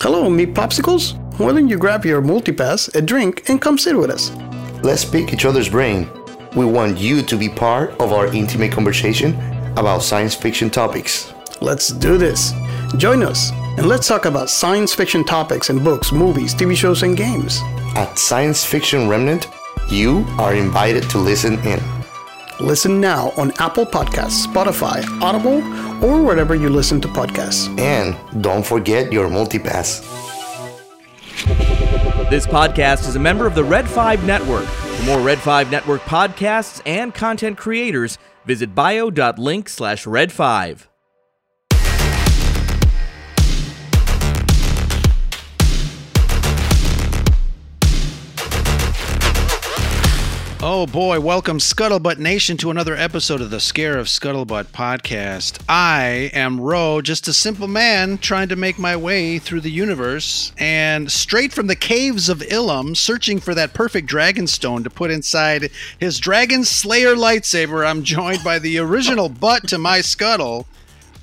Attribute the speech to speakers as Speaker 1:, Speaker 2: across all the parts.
Speaker 1: Hello, meat popsicles. Why don't you grab your multipass, a drink, and come sit with us?
Speaker 2: Let's pick each other's brain. We want you to be part of our intimate conversation about science fiction topics.
Speaker 1: Let's do this. Join us, and let's talk about science fiction topics in books, movies, TV shows, and games.
Speaker 2: At Science Fiction Remnant, you are invited to listen in.
Speaker 1: Listen now on Apple Podcasts, Spotify, Audible, or wherever you listen to podcasts.
Speaker 2: And don't forget your multipass.
Speaker 3: This podcast is a member of the Red 5 Network. For more Red 5 Network podcasts and content creators, visit bio.link slash red5.
Speaker 4: Oh boy, welcome Scuttlebutt Nation to another episode of the Scarif Scuttlebutt podcast. I am Ro, just a simple man trying to make my way through the universe and straight from the caves of Ilum, searching for that perfect dragon stone to put inside his Dragon Slayer lightsaber. I'm joined by the original butt to my scuttle,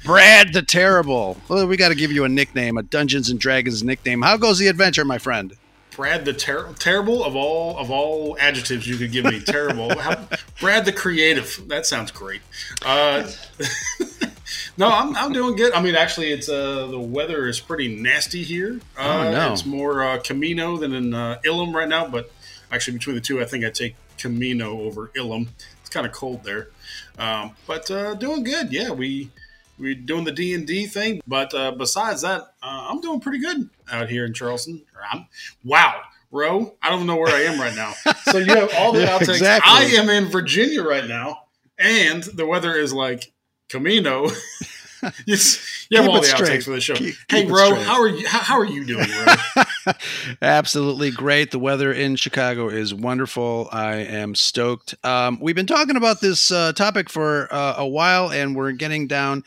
Speaker 4: Brad the Terrible. Well, we got to give you a nickname, a Dungeons and Dragons nickname. How goes the adventure, my friend?
Speaker 5: Brad the ter- terrible of all of all adjectives you could give me. terrible. How, Brad the creative. That sounds great. Uh, no, I'm, I'm doing good. I mean, actually, it's uh, the weather is pretty nasty here. Uh,
Speaker 4: Oh, no.
Speaker 5: It's more uh, Kamino than in uh, Ilum right now. But actually, between the two, I think I take Kamino over Ilum. It's kind of cold there, um, but uh, doing good. Yeah, we we're doing the D and D thing. But uh, besides that, uh, I'm doing pretty good out here in Charleston. I'm, wow, Ro, I don't know where I am right now. So you have all the
Speaker 4: Yeah,
Speaker 5: outtakes.
Speaker 4: exactly.
Speaker 5: I am in Virginia right now, and the weather is like Kamino. yes, you have
Speaker 4: Keep
Speaker 5: all the
Speaker 4: straight.
Speaker 5: outtakes for the show.
Speaker 4: Keep-
Speaker 5: hey,
Speaker 4: keep straight.
Speaker 5: how are you? How, how are you doing, Ro?
Speaker 4: Absolutely great. The weather in Chicago is wonderful. I am stoked. Um, we've been talking about this uh, topic for uh, a while, and we're getting down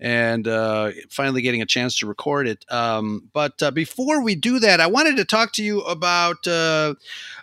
Speaker 4: and uh, finally getting a chance to record it. Um, but uh, before we do that, I wanted to talk to you about.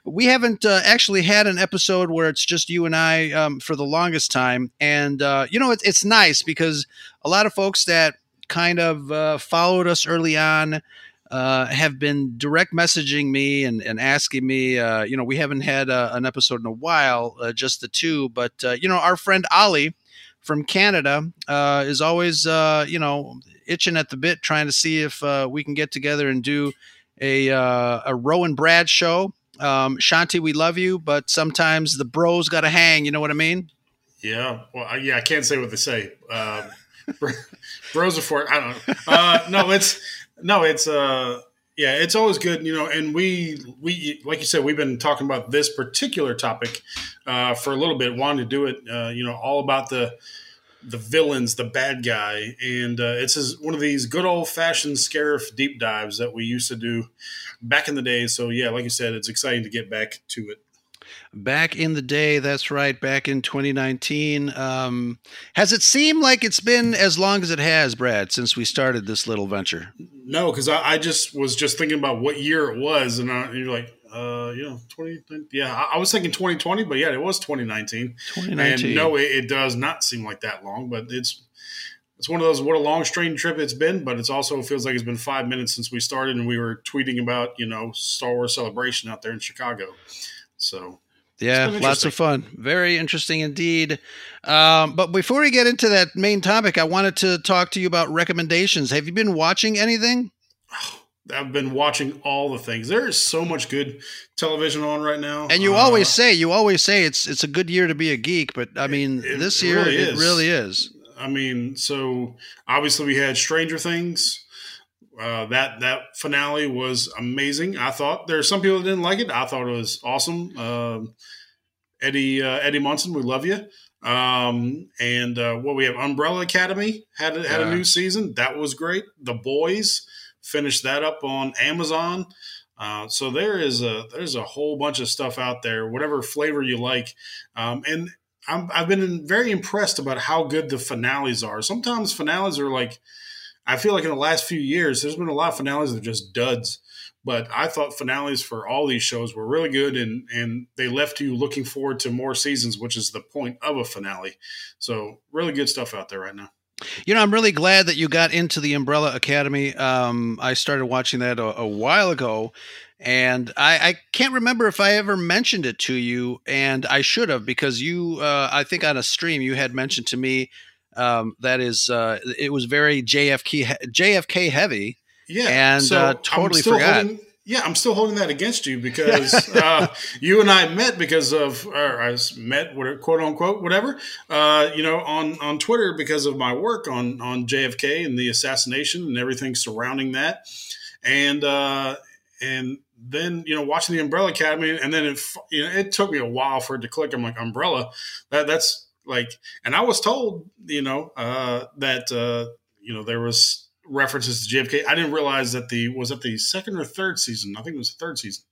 Speaker 4: We haven't uh, actually had an episode where it's just you and I um, for the longest time, and uh, you know it, it's nice because a lot of folks that kind of uh, followed us early on uh, have been direct messaging me and, and asking me. Uh, you know, we haven't had uh, an episode in a while, just the two. But you know, our friend Ali from Canada is always you know itching at the bit, trying to see if we can get together and do a a Ro and Brad show. Um, Shanti, we love you, but sometimes the bros got to hang. You know what I mean?
Speaker 5: Yeah, well, yeah, I can't say what they say. Um, bros are for. I don't know. Uh, no, it's no, it's uh, yeah, it's always good, you know. And we we like you said, we've been talking about this particular topic uh, for a little bit, wanting to do it, uh, you know, all about the the villains, the bad guy, and uh, it's just one of these good old fashioned scarif deep dives that we used to do back in the day. So yeah, like you said, it's exciting to get back to it.
Speaker 4: Back in the day, that's right. Back in 2019, um, has it seemed like it's been as long as it has, Brad, since we started this little venture?
Speaker 5: No, because I, I just was just thinking about what year it was, and, I, and you're like, uh, know, twenty. Yeah, I, I was thinking 2020, but yeah, it was 2019.
Speaker 4: 2019.
Speaker 5: And no, it, it does not seem like that long, but it's it's one of those what a long strange trip it's been, but it's also feels like it's been five minutes since we started, and we were tweeting about you know Star Wars Celebration out there in Chicago. So
Speaker 4: Yeah, lots of fun. Very interesting indeed. Um, but before we get into that main topic, I wanted to talk to you about recommendations. Have you been watching anything?
Speaker 5: I've been watching all the things. There is so much good television on right now,
Speaker 4: And you
Speaker 5: Uh,
Speaker 4: always say, you always say it's it's a good year to be a geek, but I mean,
Speaker 5: it
Speaker 4: this year
Speaker 5: really
Speaker 4: it really is.
Speaker 5: I mean, so obviously we had Stranger Things. Uh, that that finale was amazing. I thought there are some people that didn't like it. I thought it was awesome. Um Eddie uh, Eddie Munson, we love you. Um, and uh, what we have, Umbrella Academy had had
Speaker 4: Yeah.
Speaker 5: a new season. That was great. The Boys finished that up on Amazon. Uh, so there is a there's a whole bunch of stuff out there, whatever flavor you like. Um, and I'm, I've been very impressed about how good the finales are. Sometimes finales are like, I feel like in the last few years, there's been a lot of finales that are just duds. But I thought finales for all these shows were really good, and and they left you looking forward to more seasons, which is the point of a finale. So really good stuff out there right now.
Speaker 4: You know, I'm really glad that you got into the Umbrella Academy. Um, I started watching that a, a while ago, and I, I, can't remember if I ever mentioned it to you, and I should have because you, uh, I think on a stream you had mentioned to me um, that is, uh, it was very JFK JFK heavy.
Speaker 5: Yeah,
Speaker 4: and
Speaker 5: so
Speaker 4: uh, totally forgot.
Speaker 5: Holding, yeah, I'm still holding that against you because uh, you and I met because of, or I met, quote unquote, whatever, uh, you know, on on Twitter because of my work on on JFK and the assassination and everything surrounding that, and uh, and then you know watching the Umbrella Academy, and then it you know it took me a while for it to click. I'm like Umbrella, that that's like, and I was told you know uh, that uh, you know there was references to JFK. I didn't realize that the was it the second or third season. I think it was the third season,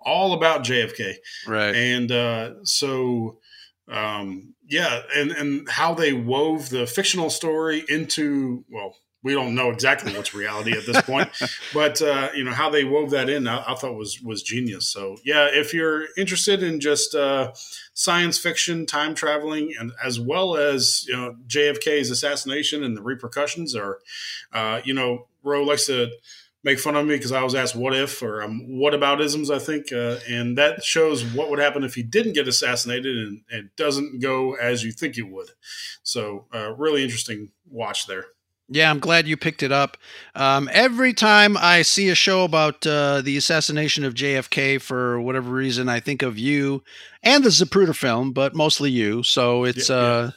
Speaker 5: all about JFK.
Speaker 4: Right,
Speaker 5: and uh, so um, yeah, and and how they wove the fictional story into well we don't know exactly what's reality at this point, but uh, you know how they wove that in, I, I, thought was was genius. So yeah, if you're interested in just uh, science fiction, time traveling, and as well as you know JFK's assassination and the repercussions, or uh, you know, Ro likes to make fun of me because I was asked what if or um, what about isms, I think. Uh, and that shows what would happen if he didn't get assassinated and it doesn't go as you think it would. So, uh, really interesting watch there.
Speaker 4: Yeah, I'm glad you picked it up. Um, every time I see a show about uh, the assassination of JFK, for whatever reason, I think of you and the Zapruder film, but mostly you. So it's yeah, uh,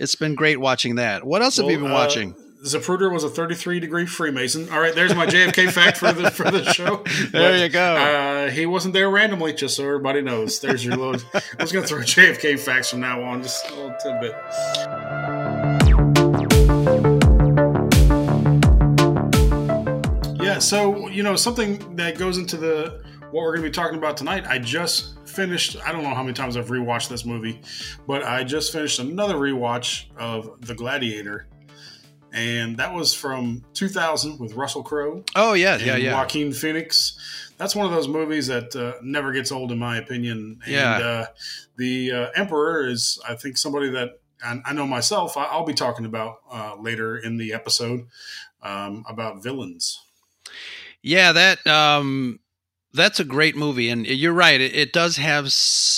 Speaker 4: it's been great watching that. What else well, have you been uh, watching?
Speaker 5: Zapruder was a 33 degree Freemason. All right, there's my JFK fact for the for the show.
Speaker 4: there you go.
Speaker 5: Uh, he wasn't there randomly, just so everybody knows. There's your little. I was going to throw JFK facts from now on, just a little tidbit. So you know something that goes into the what we're going to be talking about tonight. I just finished. I don't know how many times I've rewatched this movie, but I just finished another rewatch of The Gladiator, and that was from 2000 with Russell Crowe.
Speaker 4: Oh yeah, yeah, yeah.
Speaker 5: Joaquin Phoenix. That's one of those movies that uh, never gets old, in my opinion. And,
Speaker 4: yeah.
Speaker 5: Uh, the uh, Emperor is, I think, somebody that I know myself. I'll be talking about uh, later in the episode um, about villains.
Speaker 4: Yeah, that um, that's a great movie, and you're right. It, it does have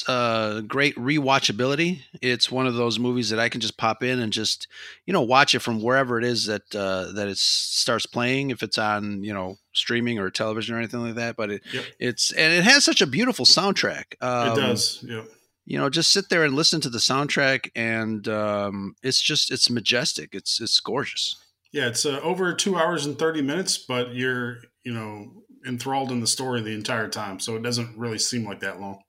Speaker 4: uh, great rewatchability. It's one of those movies that I can just pop in and just you know watch it from wherever it is that uh, that it starts playing. If it's on you know streaming or television or anything like that, but it yep. it's and it has such a beautiful soundtrack.
Speaker 5: Um, it does. Yeah.
Speaker 4: You know, just sit there and listen to the soundtrack, and um, it's just it's majestic. It's it's gorgeous.
Speaker 5: Yeah, it's uh, over two hours and thirty minutes, but you're you know enthralled in the story the entire time, so it doesn't really seem like that long.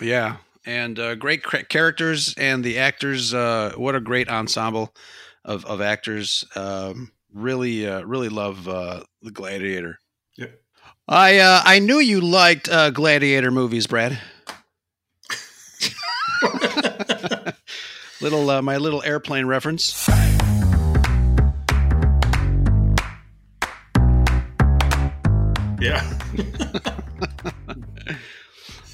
Speaker 4: Yeah, and uh, great characters and the actors. Uh, what a great ensemble of of actors. Um, really, uh, really love uh, the Gladiator.
Speaker 5: Yep.
Speaker 4: I uh, I knew you liked uh, Gladiator movies, Brad. little uh, my little airplane reference.
Speaker 5: Yeah.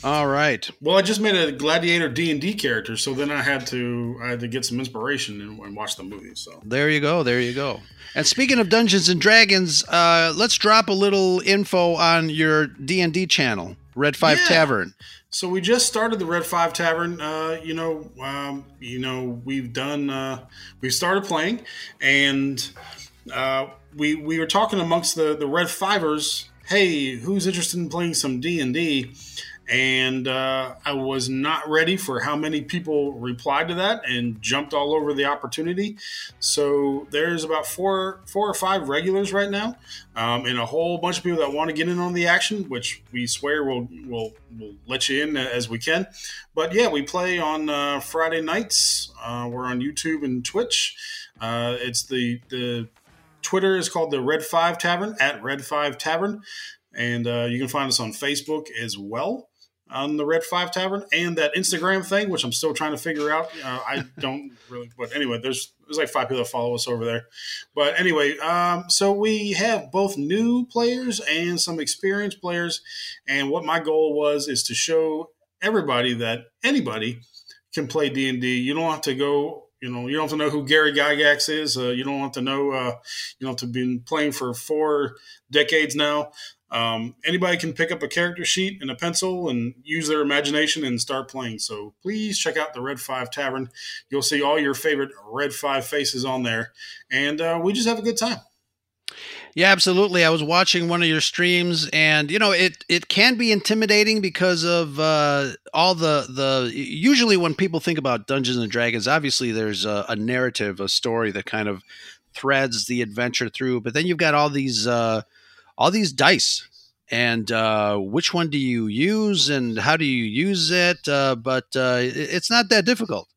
Speaker 4: All right.
Speaker 5: Well, I just made a Gladiator D and D character, so then I had to I had to get some inspiration and, and, watch the movie. So
Speaker 4: there you go, there you go. And speaking of Dungeons and Dragons, uh, let's drop a little info on your D and D channel, Red Five yeah. Tavern.
Speaker 5: So we just started the Red Five Tavern. Uh, you know, um, you know, we've done uh, we've started playing, and uh, we we were talking amongst the the Red Fivers hey, who's interested in playing some D and D? And uh, I was not ready for how many people replied to that and jumped all over the opportunity. So there's about four, four or five regulars right now, um, and a whole bunch of people that want to get in on the action, which we swear we'll we'll, we'll let you in as we can. But yeah, we play on uh, Friday nights. Uh, we're on YouTube and Twitch. Uh, it's the the Twitter is called the Red Five Tavern at Red Five Tavern, and uh, you can find us on Facebook as well on the Red Five Tavern and that Instagram thing, which I'm still trying to figure out. Uh, I don't really, but anyway, there's there's like five people that follow us over there. But anyway, um, so we have both new players and some experienced players, and what my goal was is to show everybody that anybody can play D and D. You don't have to go You know, you don't have to know who Gary Gygax is. Uh, you don't have to know. Uh, you don't have to been playing for four decades now. Um, anybody can pick up a character sheet and a pencil and use their imagination and start playing. So please check out the Red Five Tavern. You'll see all your favorite Red Five faces on there, and uh, we just have a good time.
Speaker 4: Yeah, absolutely. I was watching one of your streams, and you know, it it can be intimidating because of uh, all the the. Usually, when people think about Dungeons and Dragons, obviously there's a, a narrative, a story that kind of threads the adventure through. But then you've got all these uh, all these dice, and uh, which one do you use, and how do you use it? Uh, but uh, it's not that difficult.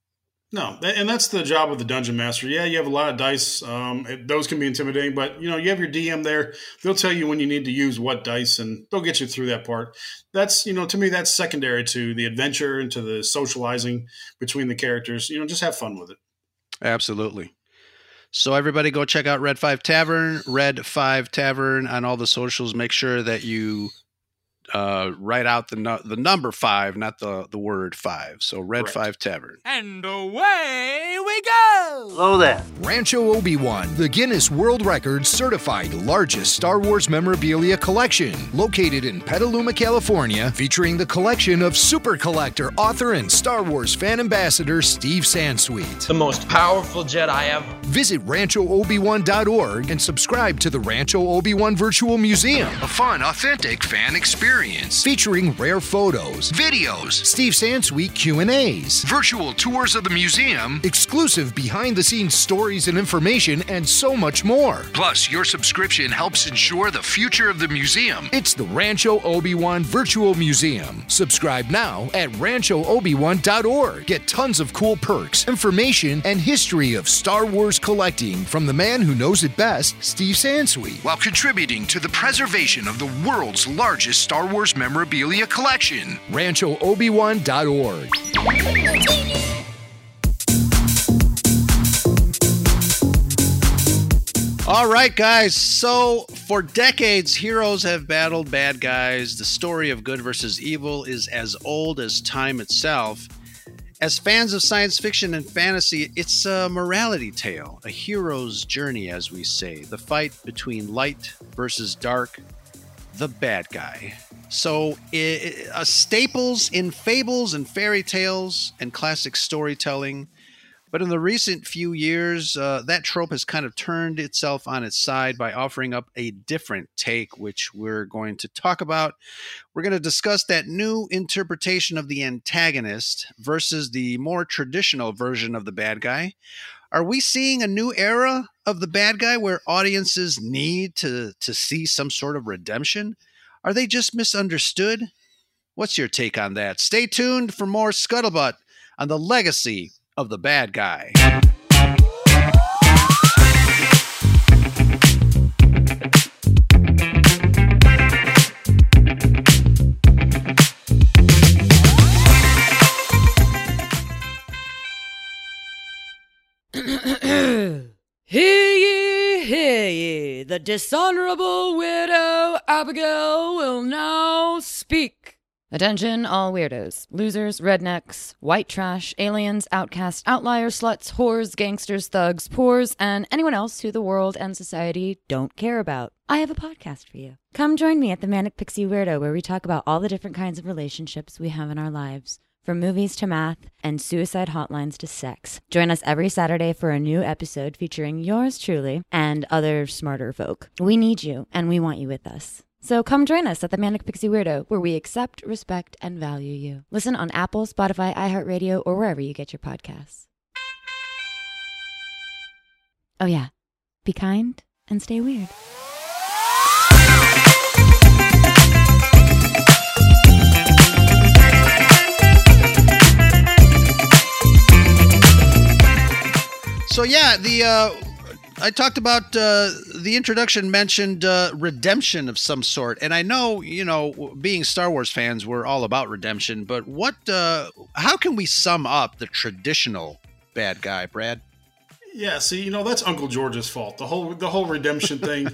Speaker 5: No, and that's the job of the dungeon master. Yeah, you have a lot of dice; um, those can be intimidating. But you know, you have your DM there; they'll tell you when you need to use what dice, and they'll get you through that part. That's you know, to me, that's secondary to the adventure and to the socializing between the characters. You know, just have fun with it.
Speaker 4: Absolutely. So everybody, go check out Red Five Tavern, Red Five Tavern on all the socials. Make sure that you uh, write out the no- the number five, not the the word five. So Red
Speaker 5: Correct.
Speaker 4: Five Tavern.
Speaker 6: And away we go!
Speaker 7: Hello there.
Speaker 8: Rancho Obi-Wan, the Guinness World Records certified largest Star Wars memorabilia collection, located in Petaluma, California, featuring the collection of super collector, author, and Star Wars fan ambassador Steve Sansweet.
Speaker 7: The most powerful Jedi ever.
Speaker 8: Visit RanchoObi-Wan.org and subscribe to the Rancho Obi-Wan Virtual Museum, a fun, authentic fan experience featuring rare photos, videos, Steve Sansweet Q&As, virtual tours of the museum, exclusive behind-the-scenes stories and information, and so much more. Plus, your subscription helps ensure the future of the museum. It's the Rancho Obi-Wan Virtual Museum. Subscribe now at RanchoObi-Wan.org. Get tons of cool perks, information, and history of Star Wars collecting from the man who knows it best, Steve Sansweet, while contributing to the preservation of the world's largest Star Wars memorabilia collection. RanchoObi-Wan.org.
Speaker 4: All right, guys. So, for decades, heroes have battled bad guys. The story of good versus evil is as old as time itself. As fans of science fiction and fantasy, it's a morality tale, a hero's journey, as we say. The fight between light versus dark, the bad guy. So, i i- uh, staples in fables and fairy tales and classic storytelling. But in the recent few years, uh, that trope has kind of turned itself on its side by offering up a different take, which we're going to talk about. We're going to discuss that new interpretation of the antagonist versus the more traditional version of the bad guy. Are we seeing a new era of the bad guy where audiences need to, to see some sort of redemption? Are they just misunderstood? What's your take on that? Stay tuned for more Scuttlebutt on the legacy of the bad guy.
Speaker 9: The dishonorable widow Abigail will now speak. Attention, all weirdos, losers, rednecks, white trash, aliens, outcasts, outliers, sluts, whores, gangsters, thugs, poors, and anyone else who the world and society don't care about. I have a podcast for you. Come join me at the Manic Pixie Weirdo, where we talk about all the different kinds of relationships we have in our lives. From movies to math and suicide hotlines to sex. Join us every Saturday for a new episode featuring yours truly and other smarter folk. We need you and we want you with us. So come join us at the Manic Pixie Weirdo, where we accept, respect, and value you. Listen on Apple, Spotify, iHeartRadio, or wherever you get your podcasts. Oh, yeah. Be kind and stay weird.
Speaker 4: So yeah, the uh, I talked about uh, the introduction mentioned uh, redemption of some sort, and I know you know being Star Wars fans, we're all about redemption. But what? Uh, how can we sum up the traditional bad guy, Brad?
Speaker 5: Yeah, see, you know that's Uncle George's fault. The whole the whole redemption thing.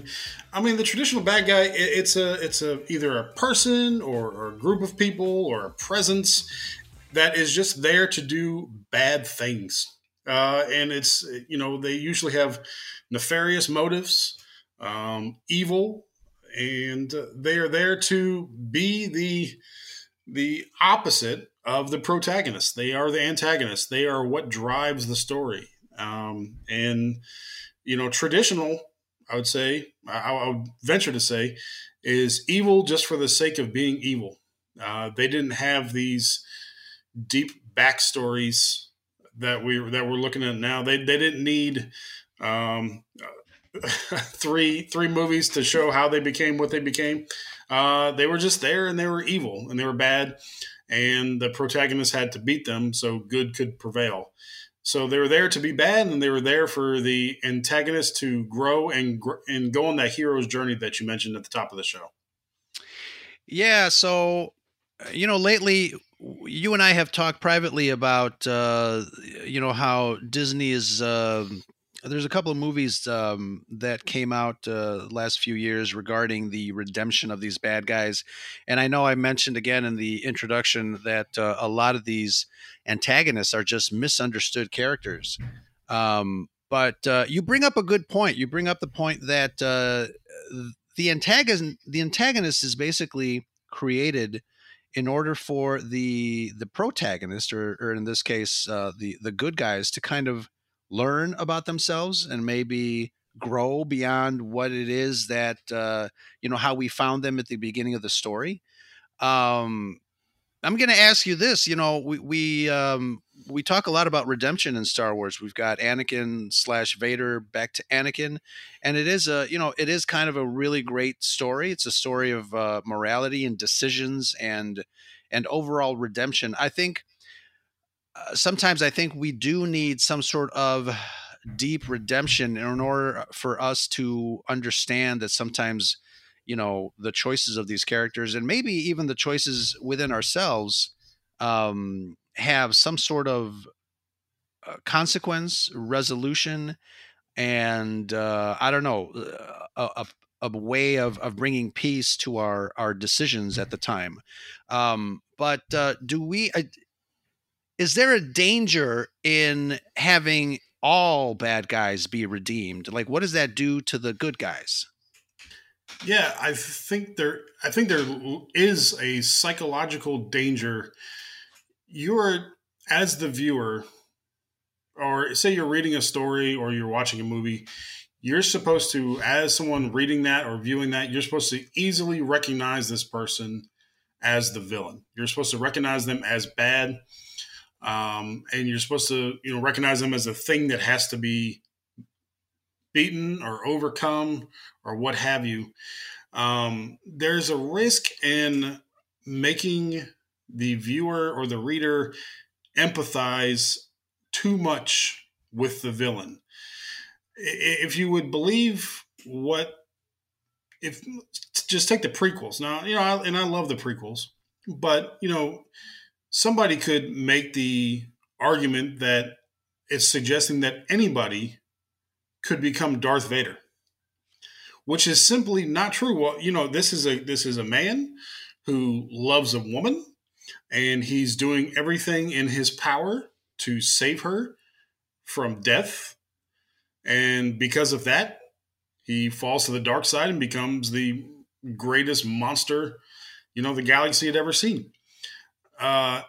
Speaker 5: I mean, the traditional bad guy. It, it's a it's a either a person or, or a group of people or a presence that is just there to do bad things. Uh, and it's you know they usually have nefarious motives, um, evil, and they are there to be the the opposite of the protagonist. They are the antagonist. They are what drives the story. Um, and you know, traditional, I would say, I, I, would venture to say, is evil just for the sake of being evil. Uh, they didn't have these deep backstories that we that we're looking at now. They they didn't need um, three three movies to show how they became what they became. Uh, they were just there and they were evil and they were bad, and the protagonist had to beat them so good could prevail. So they were there to be bad, and they were there for the antagonist to grow and and go on that hero's journey that you mentioned at the top of the show.
Speaker 4: Yeah. So, you know, lately you and I have talked privately about, uh, you know, how Disney is. Uh, there's a couple of movies um, that came out uh, last few years regarding the redemption of these bad guys, and I know I mentioned again in the introduction that uh, a lot of these antagonists are just misunderstood characters. Um, but uh, you bring up a good point. You bring up the point that uh, the antagonist, the antagonist, is basically created in order for the the protagonist, or, or in this case, uh, the the good guys, to kind of learn about themselves and maybe grow beyond what it is that uh, you know how we found them at the beginning of the story. Um, I'm going to ask you this. You know, we we um, we talk a lot about redemption in Star Wars. We've got Anakin slash Vader back to Anakin, and it is a you know it is kind of a really great story. It's a story of uh, morality and decisions and and overall redemption. I think uh, sometimes I think we do need some sort of deep redemption in order for us to understand that sometimes you know the choices of these characters and maybe even the choices within ourselves um, have some sort of uh, consequence resolution and uh, i don't know uh, a, a, a, way of, of bringing peace to our our decisions at the time um, but uh, do we uh, is there a danger in having all bad guys be redeemed like what does that do to the good guys
Speaker 5: yeah, I think there. I think there is a psychological danger. You're as the viewer, or say you're reading a story or you're watching a movie. You're supposed to, as someone reading that or viewing that, you're supposed to easily recognize this person as the villain. You're supposed to recognize them as bad, um, and you're supposed to, you know, recognize them as a thing that has to be beaten or overcome or what have you, um, there's a risk in making the viewer or the reader empathize too much with the villain. If you would believe what, if just take the prequels now, you know, I, and I love the prequels, but you know, somebody could make the argument that it's suggesting that anybody could become Darth Vader, which is simply not true. Well, you know, this is a this is a man who loves a woman, and he's doing everything in his power to save her from death. And because of that, he falls to the dark side and becomes the greatest monster, you know, the galaxy had ever seen. Uh,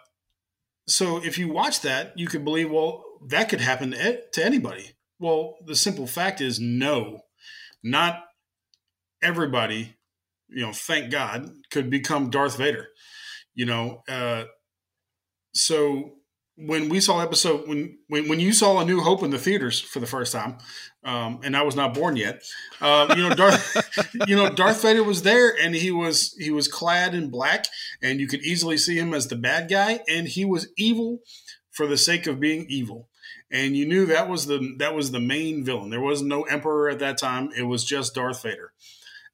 Speaker 5: so if you watch that, you could believe, well, that could happen to anybody. Well, the simple fact is no, not everybody, you know, thank God, could become Darth Vader. You know, uh, so when we saw episode when, when when you saw A New Hope in the theaters for the first time, um, and I was not born yet, uh, you know, Darth, you know, Darth Vader was there, and he was he was clad in black, and you could easily see him as the bad guy, and he was evil for the sake of being evil and you knew that was the that was the main villain. There was no emperor at that time. It was just Darth Vader.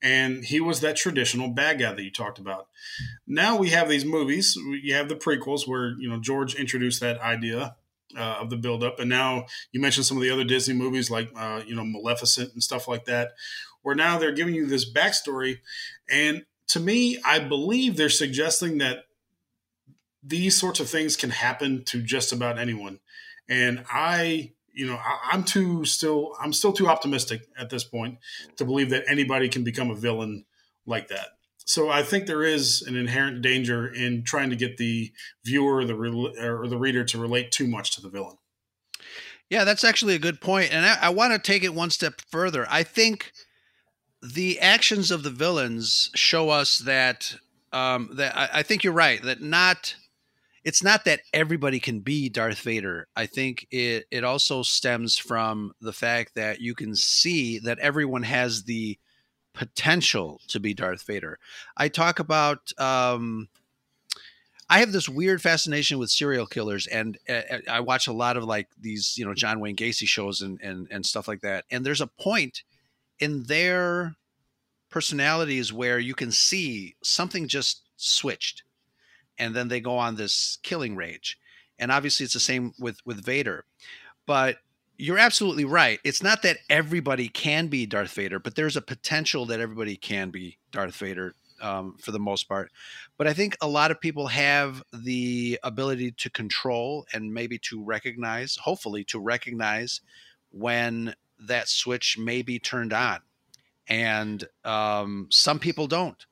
Speaker 5: And he was that traditional bad guy that you talked about. Now we have these movies. You have the prequels where you know George introduced that idea uh, of the buildup, and now you mentioned some of the other Disney movies like uh, you know Maleficent and stuff like that, where now they're giving you this backstory. And to me, I believe they're suggesting that these sorts of things can happen to just about anyone. And I you know, I, I'm too still I'm still too optimistic at this point to believe that anybody can become a villain like that. So I think there is an inherent danger in trying to get the viewer the re- or the reader to relate too much to the villain.
Speaker 4: Yeah, that's actually a good point, and I, I want to take it one step further. I think the actions of the villains show us that um, that I, I think you're right that not it's not that everybody can be Darth Vader. I think it it also stems from the fact that you can see that everyone has the potential to be Darth Vader. I talk about um, I have this weird fascination with serial killers, and uh, I watch a lot of like these, you know, John Wayne Gacy shows and and and stuff like that. And there's a point in their personalities where you can see something just switched, and then they go on this killing rage. And obviously, it's the same with with Vader, but you're absolutely right. It's not that everybody can be Darth Vader, but there's a potential that everybody can be Darth Vader um, for the most part. But I think a lot of people have the ability to control and maybe to recognize, hopefully, to recognize when that switch may be turned on. And um, some people don't.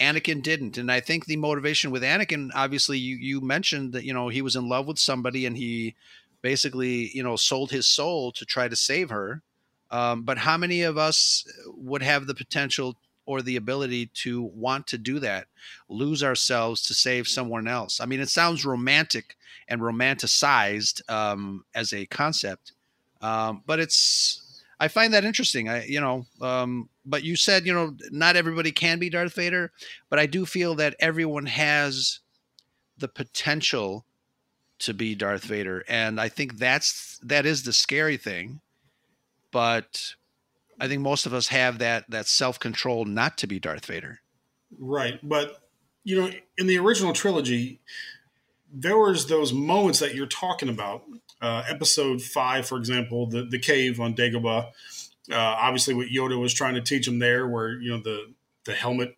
Speaker 4: Anakin didn't, and I think the motivation with Anakin, obviously, you you mentioned that you know he was in love with somebody and he basically you know sold his soul to try to save her. Um, but how many of us would have the potential or the ability to want to do that, lose ourselves to save someone else. I mean, it sounds romantic and romanticized um, as a concept, um, but it's. I find that interesting. I, you know, um, but you said, you know, not everybody can be Darth Vader, but I do feel that everyone has the potential to be Darth Vader, and I think that's that is the scary thing. But I think most of us have that that self control not to be Darth Vader.
Speaker 5: Right, but you know, in the original trilogy, there was those moments that you're talking about. Uh, episode five, for example, the the cave on Dagobah. Uh, obviously, what Yoda was trying to teach him there, where you know the the helmet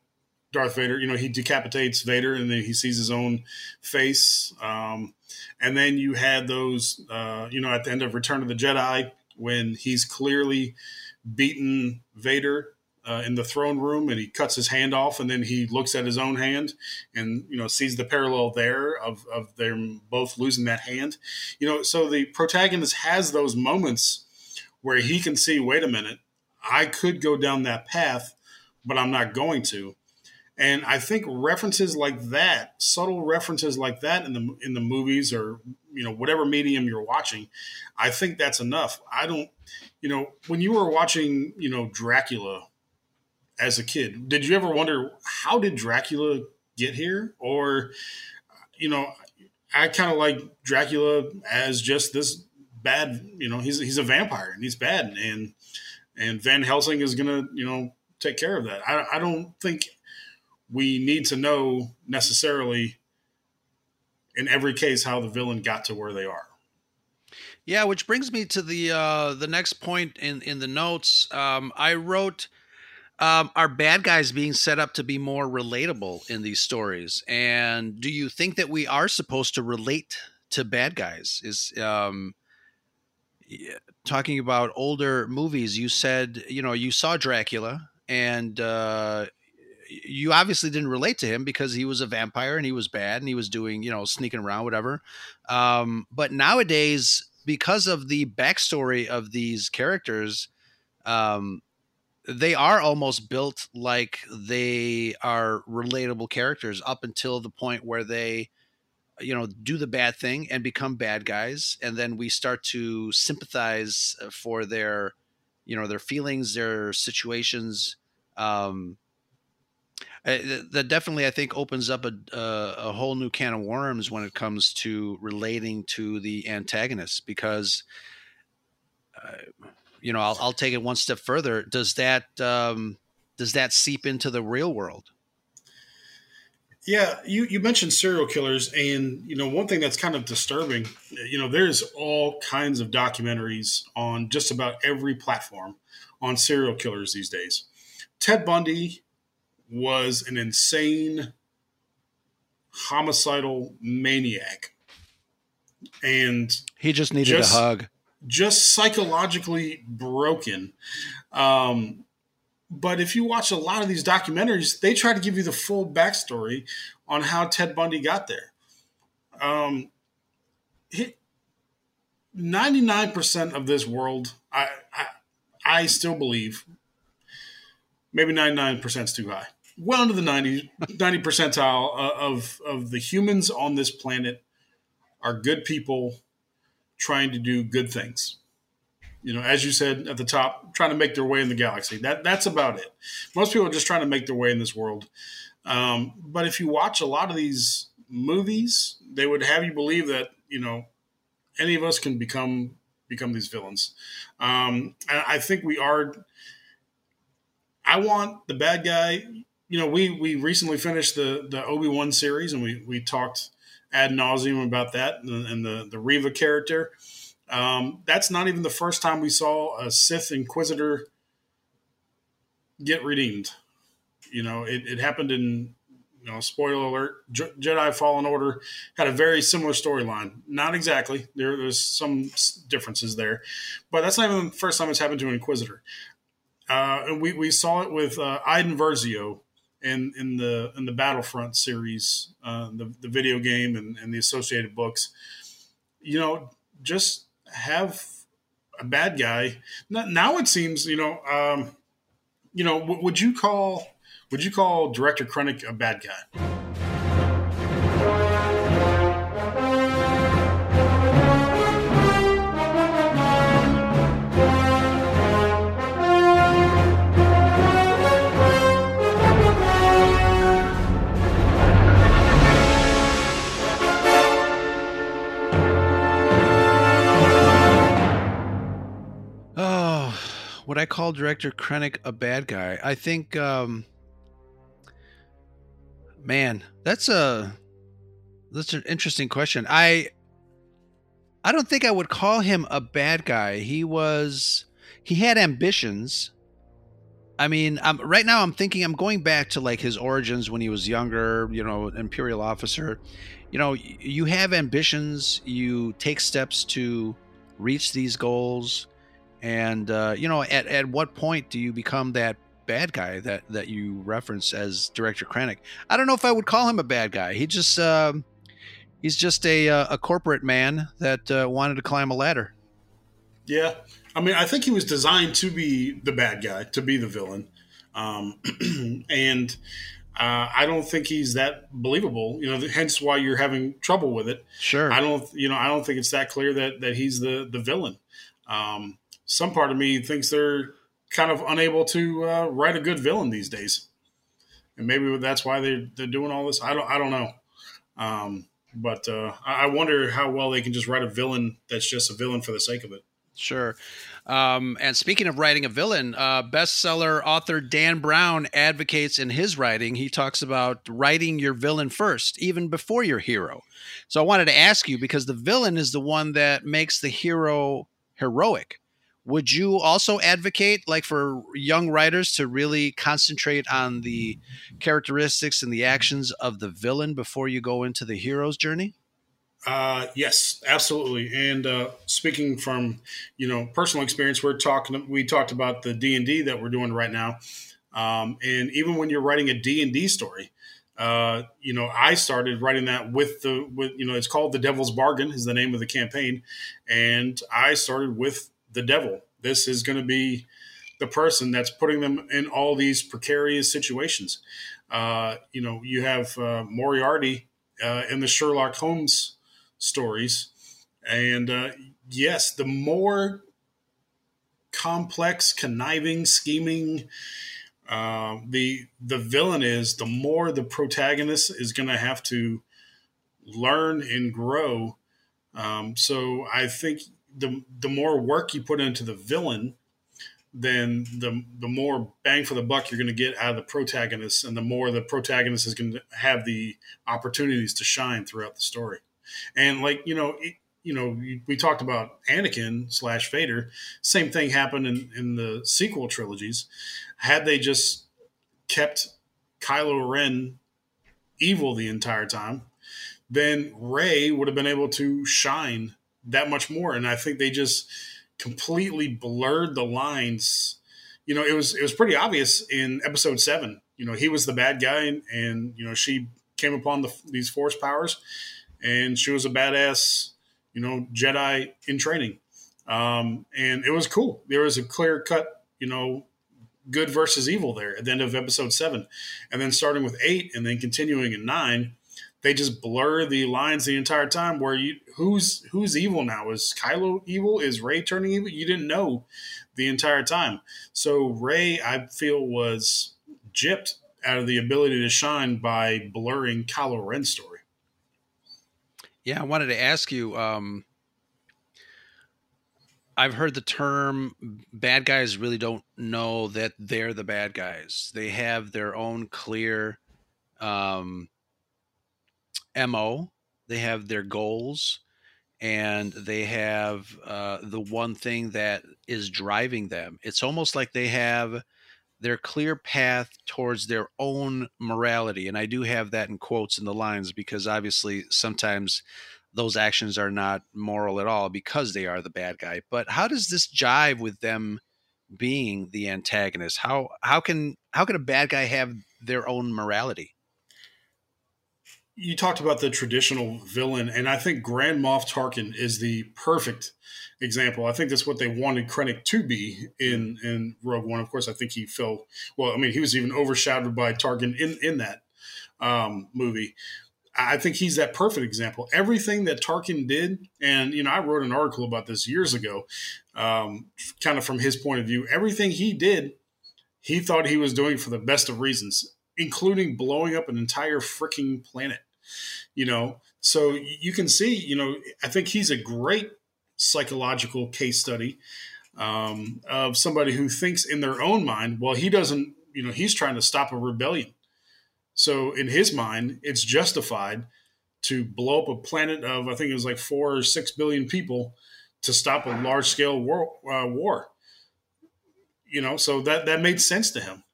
Speaker 5: Darth Vader, you know, he decapitates Vader and then he sees his own face. Um, and then you had those, uh, you know, at the end of Return of the Jedi, when he's clearly beaten Vader uh, in the throne room and he cuts his hand off and then he looks at his own hand and you know sees the parallel there of, of them both losing that hand. You know so the protagonist has those moments where he can see wait a minute i could go down that path but i'm not going to. And i think references like that subtle references like that in the in the movies or you know whatever medium you're watching i think that's enough. I don't you know, when you were watching, you know, Dracula as a kid, did you ever wonder how did Dracula get here? Or, you know, I kind of like Dracula as just this bad, you know, he's he's a vampire and he's bad, and and Van Helsing is gonna, you know, take care of that. I, I don't think we need to know necessarily in every case how the villain got to where they are.
Speaker 4: Yeah, which brings me to the uh, the next point in in the notes. Um, I wrote um, are bad guys being set up to be more relatable in these stories? And do you think that we are supposed to relate to bad guys? Is um, talking about older movies? You said you know you saw Dracula and. Uh, you obviously didn't relate to him because he was a vampire and he was bad and he was doing, you know, sneaking around, whatever. Um, but nowadays, because of the backstory of these characters, um, they are almost built like they are relatable characters up until the point where they you know do the bad thing and become bad guys and then we start to sympathize uh, for their you know their feelings their situations um uh, that definitely I think opens up a, a, a whole new can of worms when it comes to relating to the antagonist because uh, you know I'll, I'll, take it one step further. Does that um, does that seep into the real world?
Speaker 5: Yeah, you, you mentioned serial killers, and you know one thing that's kind of disturbing. You know, there's all kinds of documentaries on just about every platform on serial killers these days. Ted Bundy was an insane homicidal maniac. And
Speaker 4: he just needed just, a hug.
Speaker 5: Just psychologically broken. Um, but if you watch a lot of these documentaries, they try to give you the full backstory on how Ted Bundy got there. Um, 99% of this world, I, I, I still believe, maybe 99% is too high. Well into the 90, 90 percentile of, of the humans on this planet are good people trying to do good things. You know, as you said at the top, trying to make their way in the galaxy. That that's about it. Most people are just trying to make their way in this world. Um, but if you watch a lot of these movies, they would have you believe that you know any of us can become become these villains. Um, and I think we are. I want the bad guy. You know, we we recently finished the the Obi Wan series, and we we talked ad nauseum about that and, and the the Reva character. Um, that's not even the first time we saw a Sith Inquisitor get redeemed. You know, it, it happened in you know, spoiler alert, Jedi Fallen Order had a very similar storyline. Not exactly. There, there's some differences there, but that's not even the first time it's happened to an Inquisitor. Uh, and we, we saw it with uh, Iden Versio in in the in the Battlefront series, uh, the the video game and, and the associated books. You know, just have a bad guy. Now it seems, you know, um, you know, would you call would you call director Krennic a bad guy?
Speaker 4: Would I call director Krennic a bad guy? I think um, Man, that's a that's an interesting question. I I don't think I would call him a bad guy. He was he had ambitions. I mean, I'm, right now I'm thinking I'm going back to like his origins when he was younger, you know, imperial officer. You know, you have ambitions, you take steps to reach these goals, and uh, you know, at at what point do you become that bad guy that that you reference as director Krennic. I don't know if I would call him a bad guy. He just uh, he's just a uh, a corporate man that uh, wanted to climb a ladder.
Speaker 5: Yeah, I mean, I think he was designed to be the bad guy, to be the villain, um, and uh, I don't think he's that believable. You know, hence why you're having trouble with it.
Speaker 4: Sure,
Speaker 5: I don't. You know, I don't think it's that clear that that he's the the villain. Um, some part of me thinks they're kind of unable to uh, write a good villain these days, and maybe that's why they're they're doing all this. I don't I don't know, um, but uh, I wonder how well they can just write a villain that's just a villain for the sake of it.
Speaker 4: Sure. Um, and speaking of writing a villain, uh, bestseller author Dan Brown advocates in his writing, he talks about writing your villain first, even before your hero. So I wanted to ask you because the villain is the one that makes the hero heroic would you also advocate like for young writers to really concentrate on the characteristics and the actions of the villain before you go into the hero's journey?
Speaker 5: Uh, yes absolutely. And uh, speaking from you know personal experience we're talking we talked about the d&d that we're doing right now. Um, and even when you're writing a d&d story uh, you know, I started writing that with the with you know, it's called the Devil's Bargain is the name of the campaign, and I started with the devil. This is going to be the person that's putting them in all these precarious situations. Uh, you know, you have uh, Moriarty uh, in the Sherlock Holmes stories, and uh, yes, the more complex, conniving, scheming uh, the the villain is, the more the protagonist is going to have to learn and grow. Um, so I think the the more work you put into the villain, then the the more bang for the buck you're going to get out of the protagonist, and the more the protagonist is going to have the opportunities to shine throughout the story. And like you know, it, you know, we talked about Anakin slash Vader. Same thing happened in in the sequel trilogies. Had they just kept Kylo Ren evil the entire time, then Rey would have been able to shine that much more. And I think they just completely blurred the lines. You know, it was it was pretty obvious in episode seven. You know, he was the bad guy, and, and you know she came upon the, these force powers, and she was a badass. You know, Jedi in training, um, and it was cool. There was a clear cut. You know, good versus evil there at the end of episode seven, and then starting with eight, and then continuing in nine they just blur the lines the entire time where you who's who's evil now? Is kylo evil? Is Rey turning evil? You didn't know the entire time. So Rey i feel was gypped out of the ability to shine by blurring kylo ren's story.
Speaker 4: Yeah i wanted to ask you um I've heard the term bad guys really don't know that they're the bad guys. They have their own clear um, mo they have their goals and they have uh, the one thing that is driving them. It's almost like they have their clear path towards their own morality and i do have that in quotes in the lines because obviously sometimes those actions are not moral at all because they are the bad guy. But how does this jive with them being the antagonist? How how can how can a bad guy have their own morality
Speaker 5: you talked about the traditional villain, and I think Grand Moff Tarkin is the perfect example. I think that's what they wanted Krennic to be in in Rogue One. Of course, I think he fell. Well, I mean, he was even overshadowed by Tarkin in in that um, movie. I think he's that perfect example. Everything that Tarkin did, and you know, I wrote an article about this years ago, um, kind of from his point of view. Everything he did, he thought he was doing for the best of reasons, including blowing up an entire freaking planet you know? So you can see you know i think he's a great psychological case study um, of somebody who thinks in their own mind well he doesn't you know he's trying to stop a rebellion. So in his mind it's justified to blow up a planet of i think it was like four or six billion people to stop a large scale war, uh, war. You know so that that made sense to him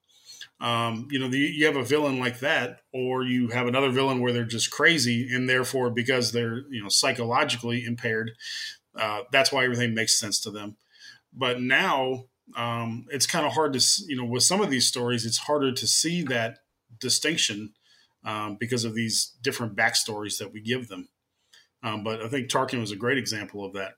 Speaker 5: um, you know, the, you have a villain like that, or you have another villain where they're just crazy, and therefore, because they're you know psychologically impaired, uh, that's why everything makes sense to them. But now um, it's kind of hard to you know with some of these stories, it's harder to see that distinction um, because of these different backstories that we give them. Um, but I think Tarkin was a great example of that.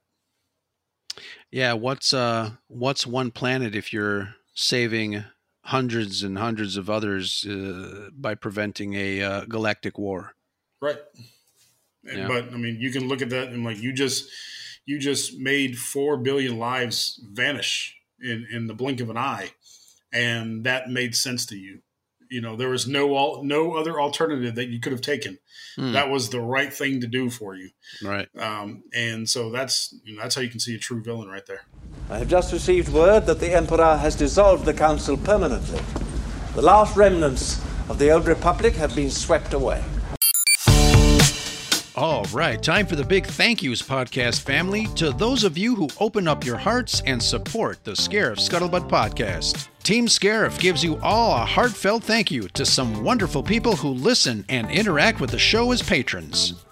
Speaker 4: Yeah, what's uh, what's one planet if you're saving hundreds and hundreds of others uh, by preventing a uh, galactic war.
Speaker 5: Right. Yeah. But I mean, you can look at that and like you just you just made four billion lives vanish in in the blink of an eye, and that made sense to you. You know, there was no all, no other alternative that you could have taken. Hmm. That was the right thing to do for you.
Speaker 4: Right.
Speaker 5: Um, and so that's you know, that's how you can see a true villain right there.
Speaker 10: I have just received word that the Emperor has dissolved the Council permanently. The last remnants of the old Republic have been swept away.
Speaker 4: All right, time for the big thank yous podcast family to those of you who open up your hearts and support the Scarif Scuttlebutt podcast. Team Scarif gives you all a heartfelt thank you to some wonderful people who listen and interact with the show as patrons.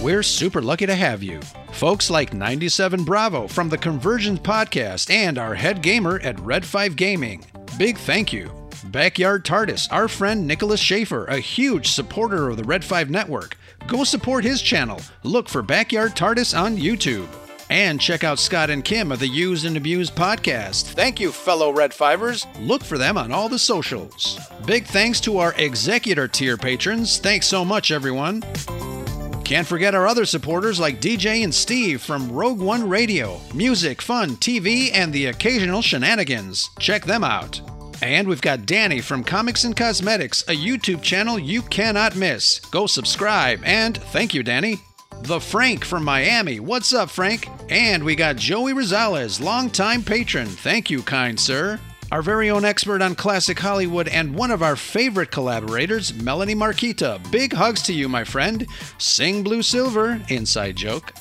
Speaker 4: We're super lucky to have you. Folks like 97 Bravo from the Convergence podcast and our head gamer at Red 5 Gaming. Big thank you. Backyard TARDIS, our friend Nicholas Schaefer, a huge supporter of the Red 5 network. Go support his channel. Look for Backyard TARDIS on YouTube. And check out Scott and Kim of the Used and Abused podcast. Thank you, fellow Red Fivers. Look for them on all the socials. Big thanks to our executor tier patrons. Thanks so much, everyone. Can't forget our other supporters like DJ and Steve from Rogue One Radio, music, fun, TV, and the occasional shenanigans. Check them out. And we've got Danny from Comics and Cosmetics, a YouTube channel you cannot miss. Go subscribe, and thank you, Danny. The Frank from Miami. What's up, Frank? And we got Joey Rosales, longtime patron. Thank you, kind sir. Our very own expert on classic Hollywood and one of our favorite collaborators, Melanie Marquita. Big hugs to you, my friend. Sing Blue Silver, inside joke.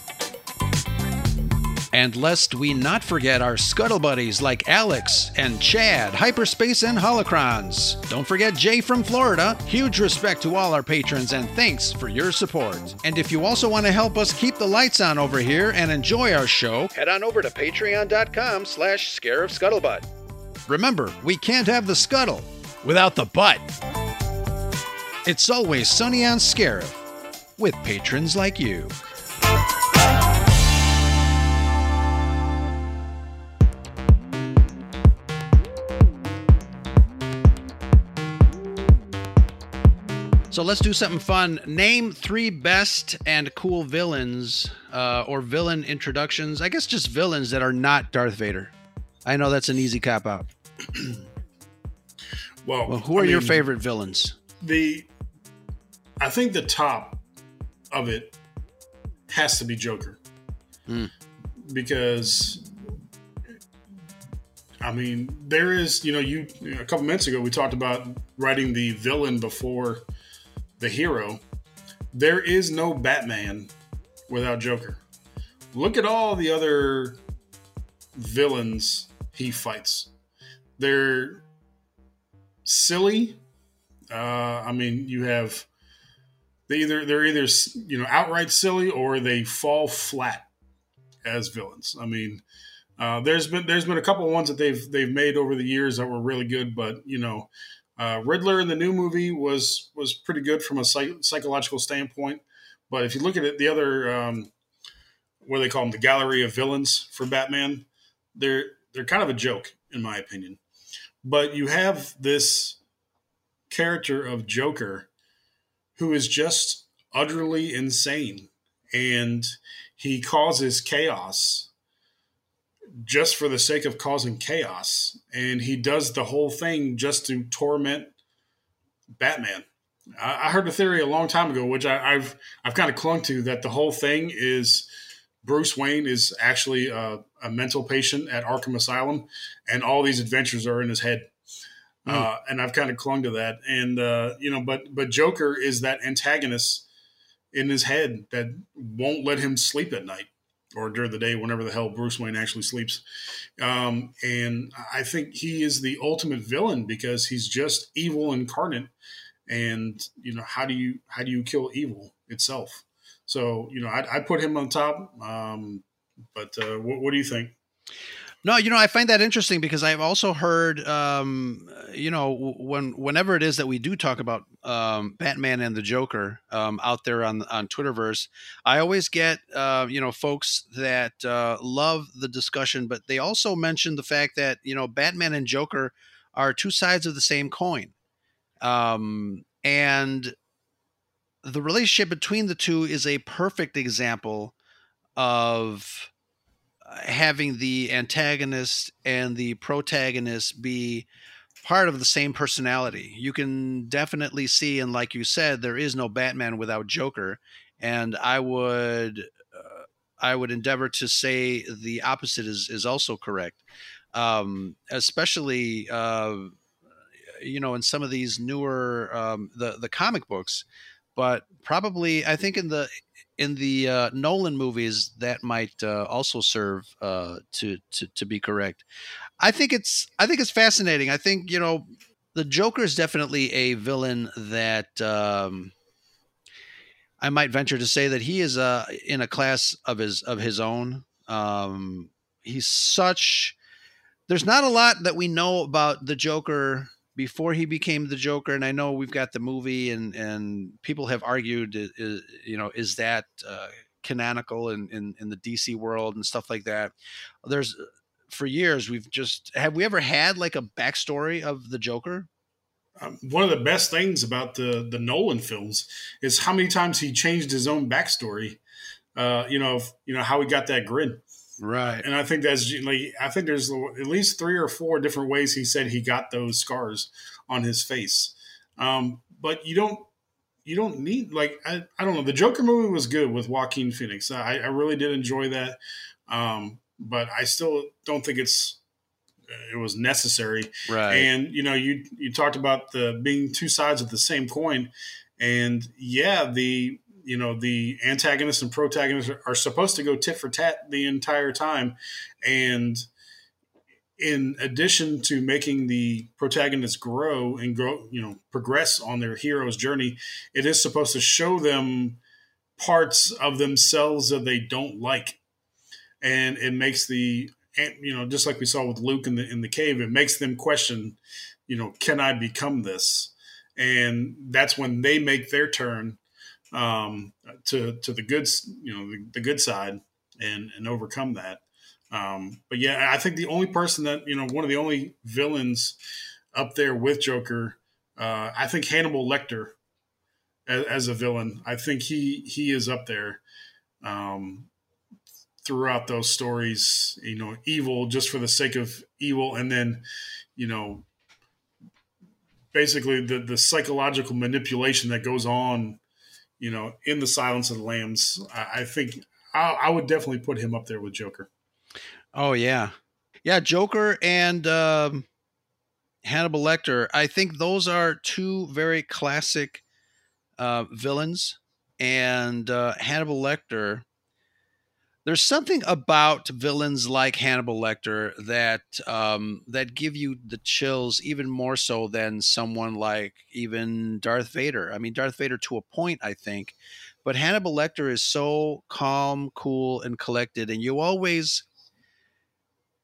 Speaker 4: And lest we not forget our scuttle buddies like Alex and Chad, Hyperspace and Holocrons. Don't forget Jay from Florida. Huge respect to all our patrons and thanks for your support. And if you also want to help us keep the lights on over here and enjoy our show, head on over to patreon.com slash scarif scuttlebutt. Remember, we can't have the scuttle without the butt. It's always sunny on Scarif with patrons like you. So let's do something fun. Name three best and cool villains uh, or villain introductions. I guess just villains that are not Darth Vader. I know that's an easy cop out.
Speaker 5: well,
Speaker 4: well, who are I your favorite villains?
Speaker 5: The I think the top of it has to be Joker.
Speaker 4: Mm.
Speaker 5: Because I mean, there is, you know, you a couple minutes ago we talked about writing the villain before the hero, there is no Batman without Joker. Look at all the other villains he fights. They're silly. Uh, I mean, you have they either they're either you know outright silly or they fall flat as villains. I mean, uh, there's been there's been a couple ones that they've they've made over the years that were really good, but you know, uh, Riddler in the new movie was was pretty good from a psych- psychological standpoint, but if you look at it, the other um, what do they call them, the gallery of villains for Batman, they're they're kind of a joke in my opinion. But you have this character of Joker who is just utterly insane, and he causes chaos just for the sake of causing chaos. And he does the whole thing just to torment Batman. I, I heard a theory a long time ago, which I, have I've kind of clung to, that the whole thing is Bruce Wayne is actually a, a mental patient at Arkham Asylum, and all these adventures are in his head. Mm. Uh, and I've kind of clung to that, and uh, you know, but but Joker is that antagonist in his head that won't let him sleep at night or during the day, whenever the hell Bruce Wayne actually sleeps. Um, and I think he is the ultimate villain because he's just evil incarnate. And you know, how do you how do you kill evil itself? So you know, I, put him on top. Um, but uh, what, what do you think?
Speaker 4: No, you know, I find that interesting because I've also heard, um, you know, when whenever it is that we do talk about um, Batman and the Joker um, out there on on Twitterverse, I always get, uh, you know, folks that uh, love the discussion, but they also mention the fact that you know Batman and Joker are two sides of the same coin, um, and the relationship between the two is a perfect example of having the antagonist and the protagonist be part of the same personality. You can definitely see, and like you said, there is no Batman without Joker. And I would, uh, I would endeavor to say the opposite is is also correct, um, especially. Uh, you know, in some of these newer um, the the comic books, but probably I think in the in the uh, Nolan movies, that might uh, also serve uh, to, to to be correct. I think it's I think it's fascinating. I think you know the Joker is definitely a villain that um, I might venture to say that he is uh, in a class of his of his own. Um, he's such. There's not a lot that we know about the Joker before he became the Joker. And I know we've got the movie, and and people have argued, is, you know, is that uh, canonical in, in in the DC world and stuff like that. There's for years we've just have we ever had like a backstory of the Joker?
Speaker 5: Um, one of the best things about the the Nolan films is how many times he changed his own backstory. Uh, you know, you know how he got that grin.
Speaker 4: Right.
Speaker 5: And I think that's like I think there's at least three or four different ways he said he got those scars on his face. Um, but you don't you don't need like I, I don't know. The Joker movie was good with Joaquin Phoenix. I, I really did enjoy that. Um, but I still don't think it's it was necessary.
Speaker 4: Right.
Speaker 5: And you know, you you talked about the being two sides of the same coin, and yeah, the you know the antagonist and protagonist are, supposed to go tit for tat the entire time, and in addition to making the protagonists grow and grow, you know, progress on their hero's journey, it is supposed to show them parts of themselves that they don't like, and it makes the you know just like we saw with Luke in the in the cave, it makes them question, you know, can I become this? And that's when they make their turn um, to to the good, you know, the, the good side and and overcome that. Um, but yeah, I think the only person that you know, one of the only villains up there with Joker, uh, I think Hannibal Lecter as, as, a villain. I think he he is up there um, throughout those stories. You know, evil just for the sake of evil, and then you know, basically the the psychological manipulation that goes on. You know, in the Silence of the Lambs, I, I think I, I would definitely put him up there with Joker.
Speaker 4: Oh yeah, yeah. Joker and um, Hannibal Lecter. I think those are two very classic uh, villains. And uh, Hannibal Lecter. There's something about villains like Hannibal Lecter that um, that give you the chills even more so than someone like even Darth Vader. I mean, Darth Vader to a point, I think, but Hannibal Lecter is so calm, cool, and collected, and you always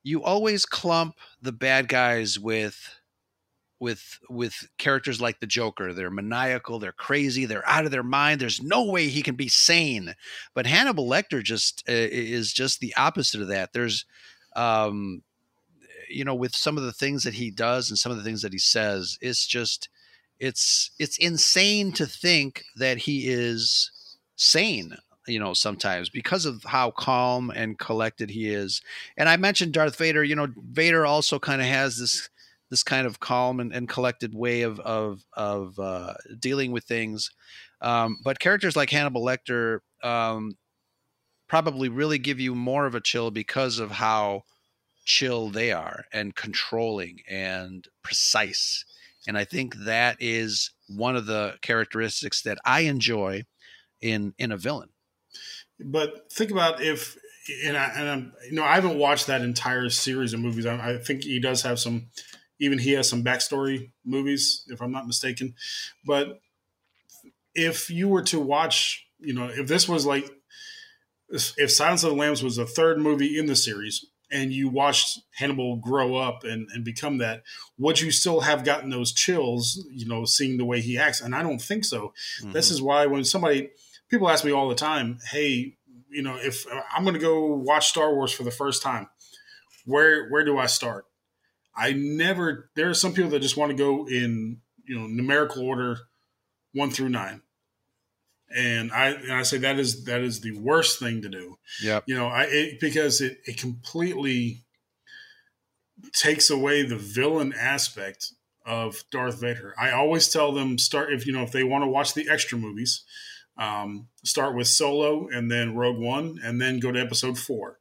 Speaker 4: you always clump the bad guys with with with characters like the Joker. They're maniacal, they're crazy, they're out of their mind. There's no way he can be sane. But Hannibal Lecter just uh, is just the opposite of that. There's um you know with some of the things that he does and some of the things that he says, it's just it's it's insane to think that he is sane you know, sometimes because of how calm and collected he is. And I mentioned Darth Vader, you know, Vader also kind of has this this kind of calm and, and collected way of of of uh, dealing with things. Um, but characters like Hannibal Lecter um, probably really give you more of a chill because of how chill they are and controlling and precise. And I think that is one of the characteristics that I enjoy in in a villain.
Speaker 5: But think about if, and, I, and I'm, you know, I haven't watched that entire series of movies. I, I think he does have some, even he has some backstory movies, if I'm not mistaken. But if you were to watch, you know, if this was like, if Silence of the Lambs was the third movie in the series, and you watched Hannibal grow up and, and become that, would you still have gotten those chills, you know, seeing the way he acts? And I don't think so. Mm-hmm. This is why when somebody people ask me all the time, hey, you know, if I'm going to go watch Star Wars for the first time, where where do I start? I never. There are some people that just want to go in you know numerical order, one through nine, and I and I say that is that is the worst thing to do.
Speaker 4: Yeah,
Speaker 5: you know, I it, because it it completely takes away the villain aspect of Darth Vader. I always tell them start if you know if they want to watch the extra movies, um, start with Solo and then Rogue One, and then go to Episode Four.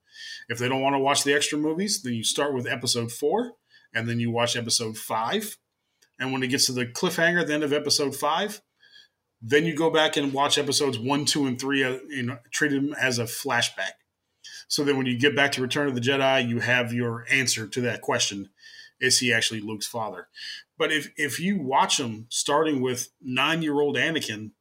Speaker 5: If they don't want to watch the extra movies, then you start with Episode Four, and then you watch Episode Five. And when it gets to the cliffhanger at the end of Episode Five, then you go back and watch episodes one, two, and three. Uh, you know, treat them as a flashback. So then when you get back to Return of the Jedi, you have your answer to that question: Is he actually Luke's father? But if if you watch them starting with nine year old Anakin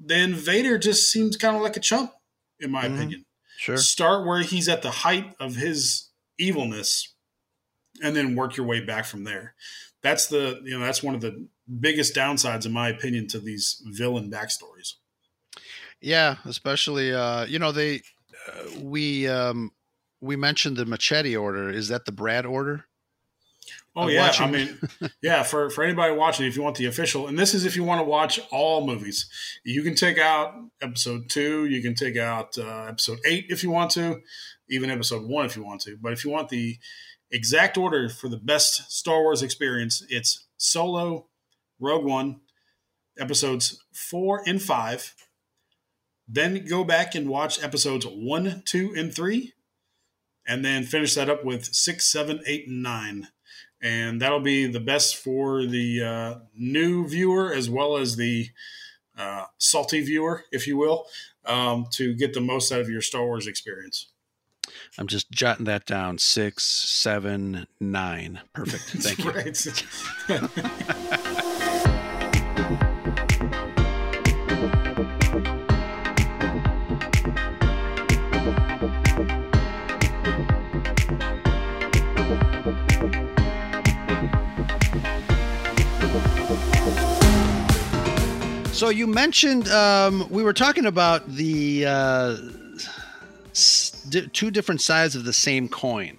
Speaker 5: then Vader just seems kind of like a chump, in my mm-hmm. opinion.
Speaker 4: Sure.
Speaker 5: Start where he's at the height of his evilness, and then work your way back from there. That's the you know that's one of the biggest downsides, in my opinion, to these villain backstories.
Speaker 4: Yeah, especially uh, you know they uh, we um, we mentioned the machete order. Is that the Brad order?
Speaker 5: Oh yeah, watching. I mean, yeah. For for anybody watching, if you want the official, and this is if you want to watch all movies, you can take out episode two. You can take out uh, episode eight if you want to, even episode one if you want to. But if you want the exact order for the best Star Wars experience, it's Solo, Rogue One, episodes four and five. Then go back and watch episodes one, two, and three, and then finish that up with six, seven, eight, and nine and that'll be the best for the uh, new viewer as well as the uh, salty viewer, if you will, um, to get the most out of your Star Wars experience.
Speaker 4: I'm just jotting that down. Six, seven, nine. Perfect. Thank you. So you mentioned um, we were talking about the uh, two different sides of the same coin.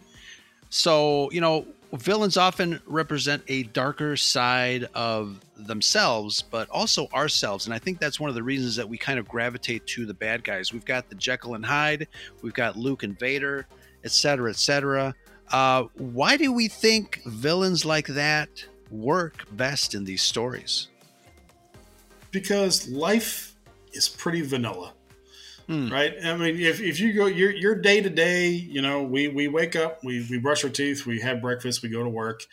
Speaker 4: So you know, villains often represent a darker side of themselves, but also ourselves, and I think that's one of the reasons that we kind of gravitate to the bad guys. We've got the Jekyll and Hyde, we've got Luke and Vader, etc., etc. Uh, why do we think villains like that work best in these stories?
Speaker 5: because life is pretty vanilla. Hmm. Right. I mean, if, if you go your your day to day, you know, we, we wake up, we, we brush our teeth, we have breakfast, we go to work,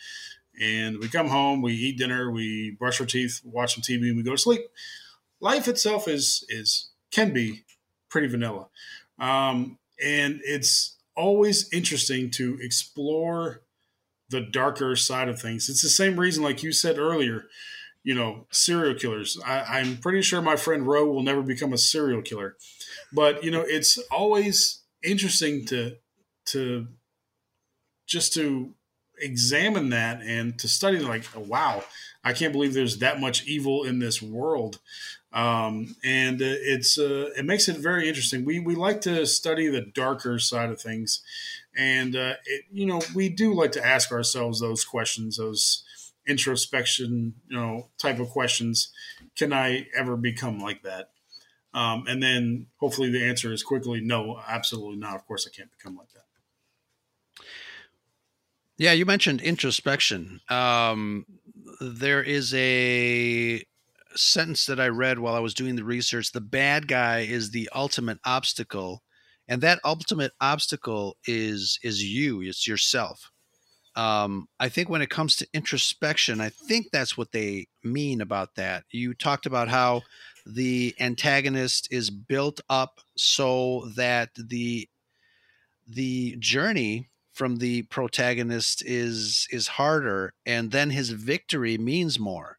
Speaker 5: and we come home, we eat dinner, we brush our teeth, watch some TV, and we go to sleep. Life itself is is can be pretty vanilla, um, and it's always interesting to explore the darker side of things. It's the same reason, like you said earlier, you know, serial killers. I, am pretty sure my friend Ro will never become a serial killer, but you know, it's always interesting to to just to examine that and to study like, wow, I can't believe there's that much evil in this world. Um, and uh, it's uh, it makes it very interesting. We we like to study the darker side of things, and uh, it, you know we do like to ask ourselves those questions, those introspection, you know, type of questions. Can I ever become like that? Um, and then hopefully the answer is quickly no, absolutely not. Of course, I can't become like that.
Speaker 4: Yeah, you mentioned introspection. Um, there is a sentence that I read while I was doing the research. The bad guy is the ultimate obstacle, and that ultimate obstacle is is you. It's yourself um, I think when it comes to introspection, I think that's what they mean about that. You talked about how the antagonist is built up so that the the journey from the protagonist is is harder, and then his victory means more.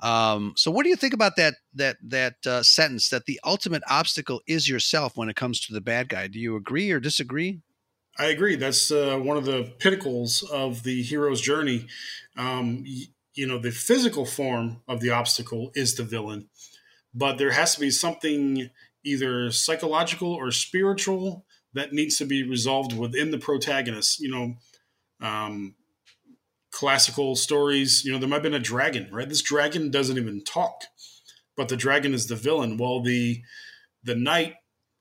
Speaker 4: Um, so, what do you think about that that that uh, sentence that the ultimate obstacle is yourself when it comes to the bad guy? Do you agree or disagree?
Speaker 5: I agree. That's uh, one of the pinnacles of the hero's journey. Um, you know, the physical form of the obstacle is the villain, but there has to be something either psychological or spiritual that needs to be resolved within the protagonist. You know, um, classical stories, you know, there might have been a dragon, right? This dragon doesn't even talk, but the dragon is the villain. While the the knight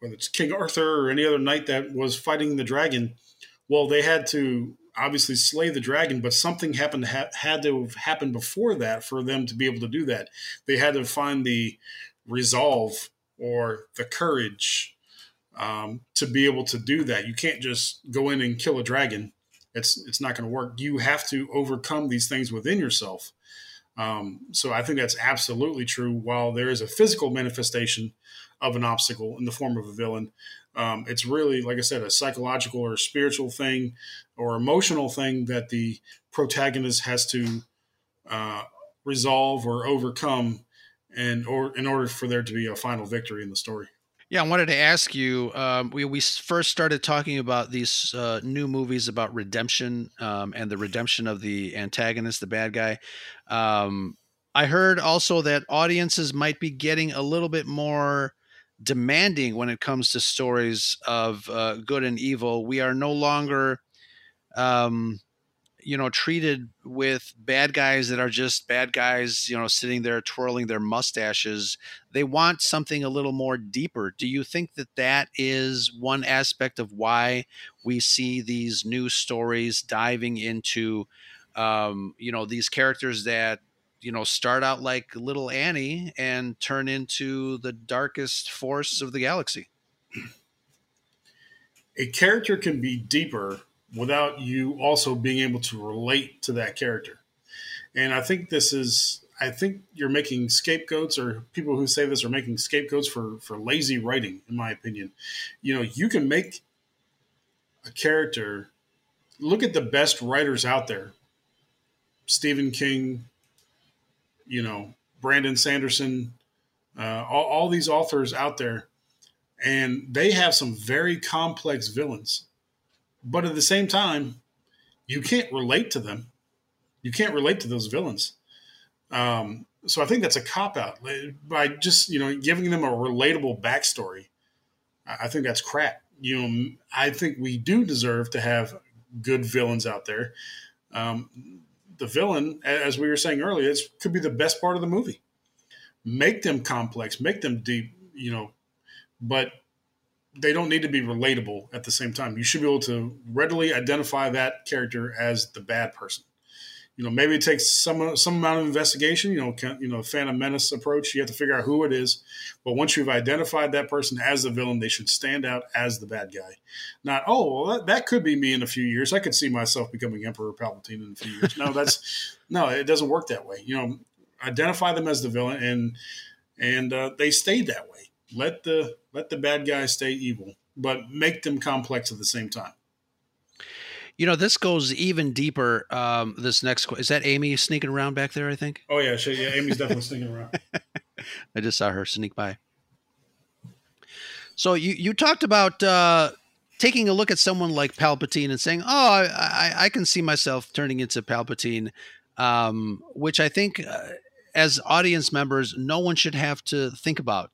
Speaker 5: whether it's King Arthur or any other knight that was fighting the dragon, well, they had to obviously slay the dragon, but something happened ha- had to have happened before that for them to be able to do that. They had to find the resolve or the courage um, to be able to do that. You can't just go in and kill a dragon. It's it's not going to work. You have to overcome these things within yourself. Um, so I think that's absolutely true. While there is a physical manifestation of an obstacle in the form of a villain. Um, it's really, like I said, a psychological or spiritual thing or emotional thing that the protagonist has to uh, resolve or overcome, and or in order for there to be a final victory in the story.
Speaker 4: Yeah, I wanted to ask you. Um, we we first started talking about these uh, new movies about redemption um, and the redemption of the antagonist, the bad guy. Um, I heard also that audiences might be getting a little bit more demanding when it comes to stories of uh, good and evil. We are no longer, um, you know, treated with bad guys that are just bad guys, you know, sitting there twirling their mustaches. They want something a little more deeper. Do you think that that is one aspect of why we see these new stories diving into, um, you know, these characters that you know start out like little Annie and turn into the darkest force of the galaxy.
Speaker 5: A character can be deeper without you also being able to relate to that character. And I think this is I think you're making scapegoats, or people who say this are making scapegoats for for lazy writing. In my opinion, you know, you can make a character. Look at the best writers out there: Stephen King, you know, Brandon Sanderson, uh, all, all these authors out there, and they have some very complex villains. But at the same time, you can't relate to them. You can't relate to those villains. Um, so I think that's a cop out by just you know giving them a relatable backstory. I think that's crap. You know, I think we do deserve to have good villains out there. Um, the villain, as we were saying earlier, it could be the best part of the movie. Make them complex, make them deep, you know, but they don't need to be relatable at the same time. You should be able to readily identify that character as the bad person you know, maybe it takes some some amount of investigation. You know, can, you know, Phantom Menace approach. You have to figure out who it is. But once you've identified that person as the villain, they should stand out as the bad guy. Not, oh, well, that, that could be me in a few years. I could see myself becoming Emperor Palpatine in a few years. No, that's no, it doesn't work that way. You know, identify them as the villain, and and uh, they stayed that way. Let the let the bad guys stay evil, but make them complex at the same time.
Speaker 4: You know, this goes even deeper. Um, this next is that Amy sneaking around back there? I think.
Speaker 5: Oh yeah, she, yeah. Amy's definitely sneaking around.
Speaker 4: I just saw her sneak by. So you you talked about uh, taking a look at someone like Palpatine and saying, "Oh, I, I can see myself turning into Palpatine," um, which I think, uh, as audience members, no one should have to think about.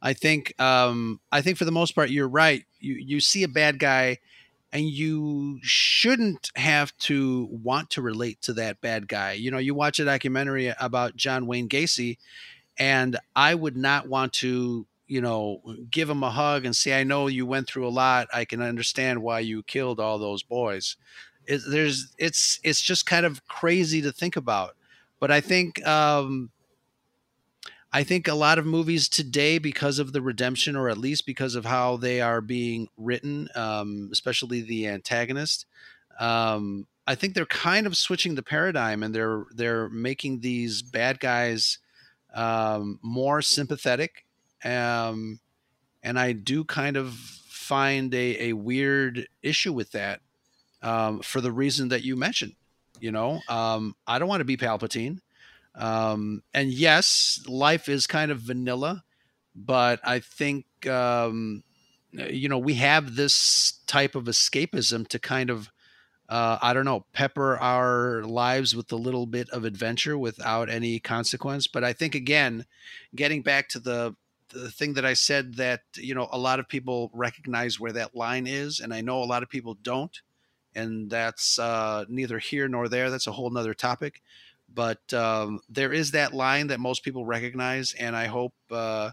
Speaker 4: I think um, I think for the most part, you're right. You you see a bad guy and you shouldn't have to want to relate to that bad guy. You know, you watch a documentary about John Wayne Gacy, and I would not want to, you know, give him a hug and say, "I know you went through a lot. I can understand why you killed all those boys." It, there's, it's, it's just kind of crazy to think about. But I think um, I think a lot of movies today, because of the redemption, or at least because of how they are being written, um, especially the antagonist, um, I think they're kind of switching the paradigm, and they're they're making these bad guys um, more sympathetic, um, and I do kind of find a, a weird issue with that um, for the reason that you mentioned. You know, um, I don't want to be Palpatine. Um, and yes, life is kind of vanilla, but I think um, you know we have this type of escapism to kind of uh, I don't know pepper our lives with a little bit of adventure without any consequence. But I think again, getting back to the the thing that I said that you know a lot of people recognize where that line is, and I know a lot of people don't, and that's uh, neither here nor there. That's a whole nother topic but um, there is that line that most people recognize, and I hope uh,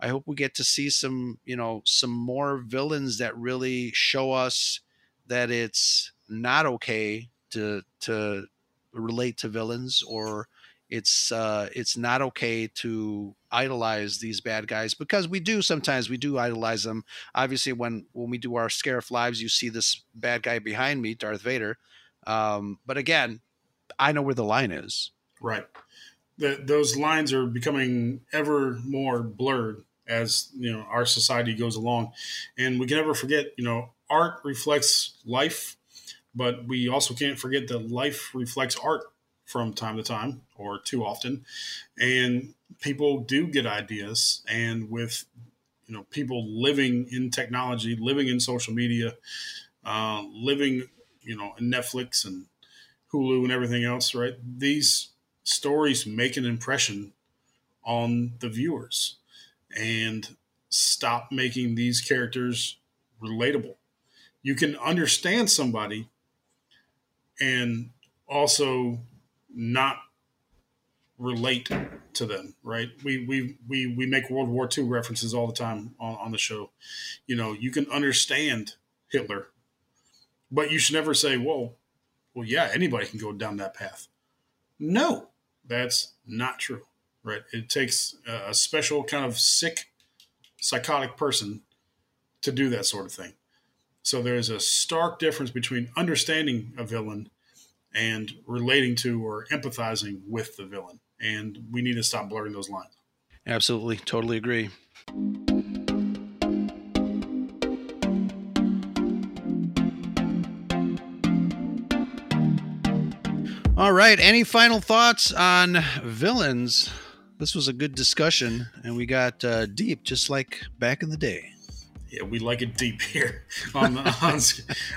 Speaker 4: I hope we get to see some you know some more villains that really show us that it's not okay to to relate to villains or it's uh, it's not okay to idolize these bad guys because we do sometimes we do idolize them. Obviously, when when we do our Scarif lives, you see this bad guy behind me, Darth Vader. Um, but again, I know where the line is.
Speaker 5: Right. The, those lines are becoming ever more blurred as you know our society goes along, and we can never forget. You know, art reflects life, but we also can't forget that life reflects art from time to time or too often, and people do get ideas, and with you know people living in technology, living in social media, uh, living you know in Netflix and Hulu and everything else, right? These stories make an impression on the viewers and stop making these characters relatable. You can understand somebody and also not relate to them, right? We we we we make World War II references all the time on, on the show. You know, you can understand Hitler, but you should never say, "Whoa, well, yeah, anybody can go down that path. No, that's not true, right? It takes a special kind of sick, psychotic person to do that sort of thing. So there's a stark difference between understanding a villain and relating to or empathizing with the villain. And we need to stop blurring those lines.
Speaker 4: Absolutely. Totally agree. All right. Any final thoughts on villains? This was a good discussion, and we got uh, deep, just like back in the day.
Speaker 5: Yeah, we like it deep here. on, the,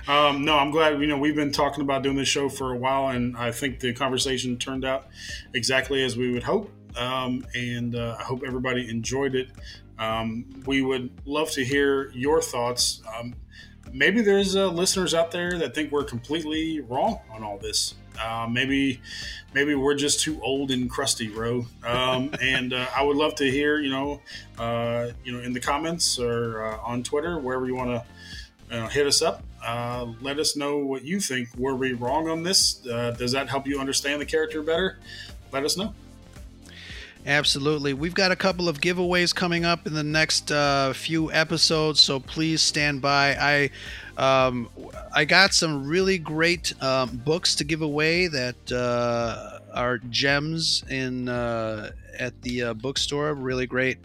Speaker 5: on um, no, I'm glad. You know, we've been talking about doing this show for a while, and I think the conversation turned out exactly as we would hope. Um, and uh, I hope everybody enjoyed it. Um, we would love to hear your thoughts. Um, maybe there's uh, listeners out there that think we're completely wrong on all this. Uh, maybe, maybe we're just too old and crusty, Ro. Um, and uh, I would love to hear, you know, uh, you know, in the comments or uh, on Twitter, wherever you want to hit us up. Uh, let us know what you think. Were we wrong on this? Does that help you understand the character better? Let us know.
Speaker 4: Absolutely. We've got a couple of giveaways coming up in the next uh, few episodes, so please stand by. I um, I got some really great um, books to give away that uh, are gems in uh, at the uh, bookstore. Really great.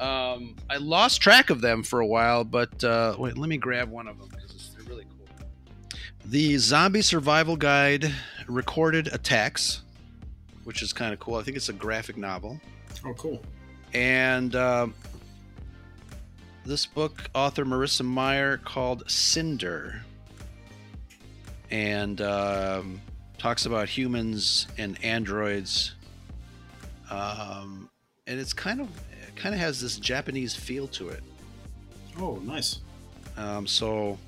Speaker 4: Um, I lost track of them for a while, but uh, wait, let me grab one of them because they're really cool. The Zombie Survival Guide Recorded Attacks which is kind of cool. I think it's a graphic novel.
Speaker 5: Oh, cool.
Speaker 4: And uh, this book, author Marissa Meyer, called Cinder, and um, talks about humans and androids. Um, and it's kind of it kind of has this Japanese feel to it.
Speaker 5: Oh, nice.
Speaker 4: Um, so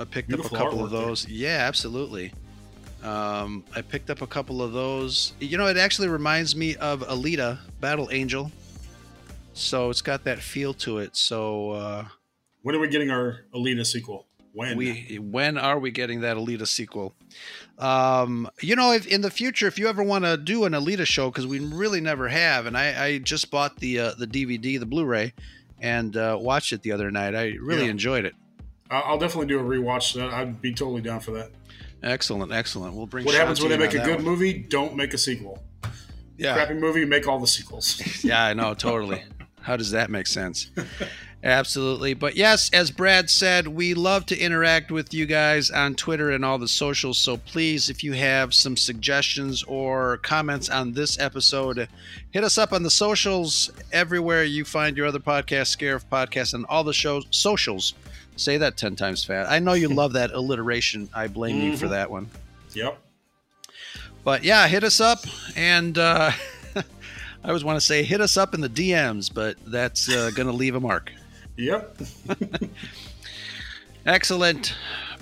Speaker 4: I picked Beautiful up a couple of those. There. Yeah, absolutely. Um, I picked up a couple of those. You know, it actually reminds me of Alita Battle Angel. So it's got that feel to it. So uh,
Speaker 5: when are we getting our Alita sequel? When
Speaker 4: we when are we getting that Alita sequel? Um, you know, if in the future, if you ever want to do an Alita show, because we really never have, and I, I just bought the uh, the DVD, the Blu-ray, and uh, watched it the other night. I really yeah. enjoyed it.
Speaker 5: I'll definitely do a rewatch. That I'd be totally down for that.
Speaker 4: Excellent, excellent. We'll bring.
Speaker 5: What happens when they make a good one. movie? Don't make a sequel. Yeah, crappy movie. Make all the sequels.
Speaker 4: yeah, I know totally. How does that make sense? Absolutely. But yes, as Brad said, we love to interact with you guys on Twitter and all the socials. So please, if you have some suggestions or comments on this episode, hit us up on the socials everywhere you find your other podcast, Scarif Podcast, and all the shows socials. Say that 10 times fast. I know you love that alliteration. I blame mm-hmm. you for mm-hmm. that one.
Speaker 5: Yep.
Speaker 4: But yeah, hit us up. And uh, I always want to say hit us up in the DMs, but that's uh, going to leave a mark.
Speaker 5: Yep.
Speaker 4: Excellent.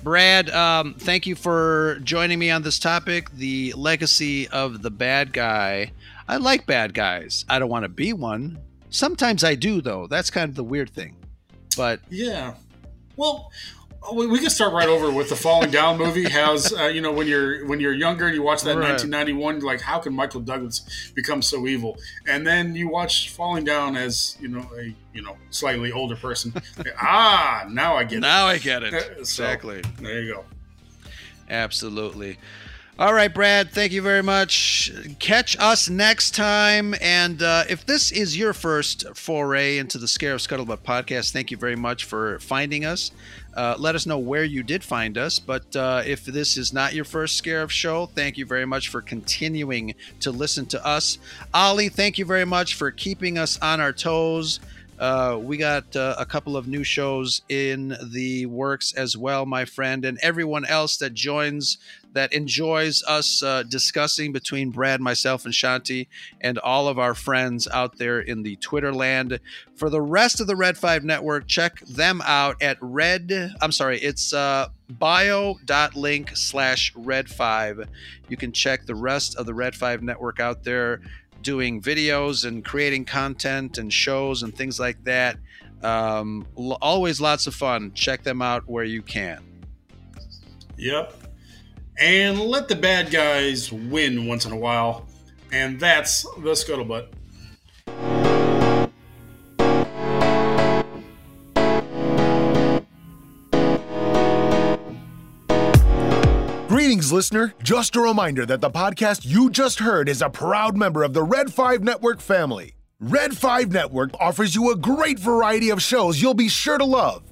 Speaker 4: Brad, um, thank you for joining me on this topic the legacy of the bad guy. I like bad guys. I don't want to be one. Sometimes I do, though. That's kind of the weird thing. But
Speaker 5: yeah, well, we can start right over with the Falling Down movie. How's uh, you know when you're when you're younger and you watch that right. 1991, like how can Michael Douglas become so evil? And then you watch Falling Down as you know a you know slightly older person. ah, now I get
Speaker 4: it. Now I get it. so, exactly.
Speaker 5: There you go.
Speaker 4: Absolutely. All right, Brad, thank you very much. Catch us next time. And uh, if this is your first foray into the Scarif Scuttlebutt podcast, thank you very much for finding us. Uh, let us know where you did find us. But uh, if this is not your first Scarif show, thank you very much for continuing to listen to us. Ollie, thank you very much for keeping us on our toes. Uh, we got uh, a couple of new shows in the works as well, my friend, and everyone else that joins that enjoys us uh, discussing between Brad, myself, and Shanti, and all of our friends out there in the Twitter land. For the rest of the Red 5 network, check them out at red, I'm sorry, it's uh, bio.link slash red 5. You can check the rest of the Red 5 network out there doing videos and creating content and shows and things like that. Um, always lots of fun. Check them out where you can.
Speaker 5: Yep and let the bad guys win once in a while. And that's the scuttlebutt.
Speaker 8: Greetings
Speaker 11: listener, just a reminder that the podcast you just heard is a proud member of the Red 5 Network family. Red 5 Network offers you a great variety of shows you'll be sure to love.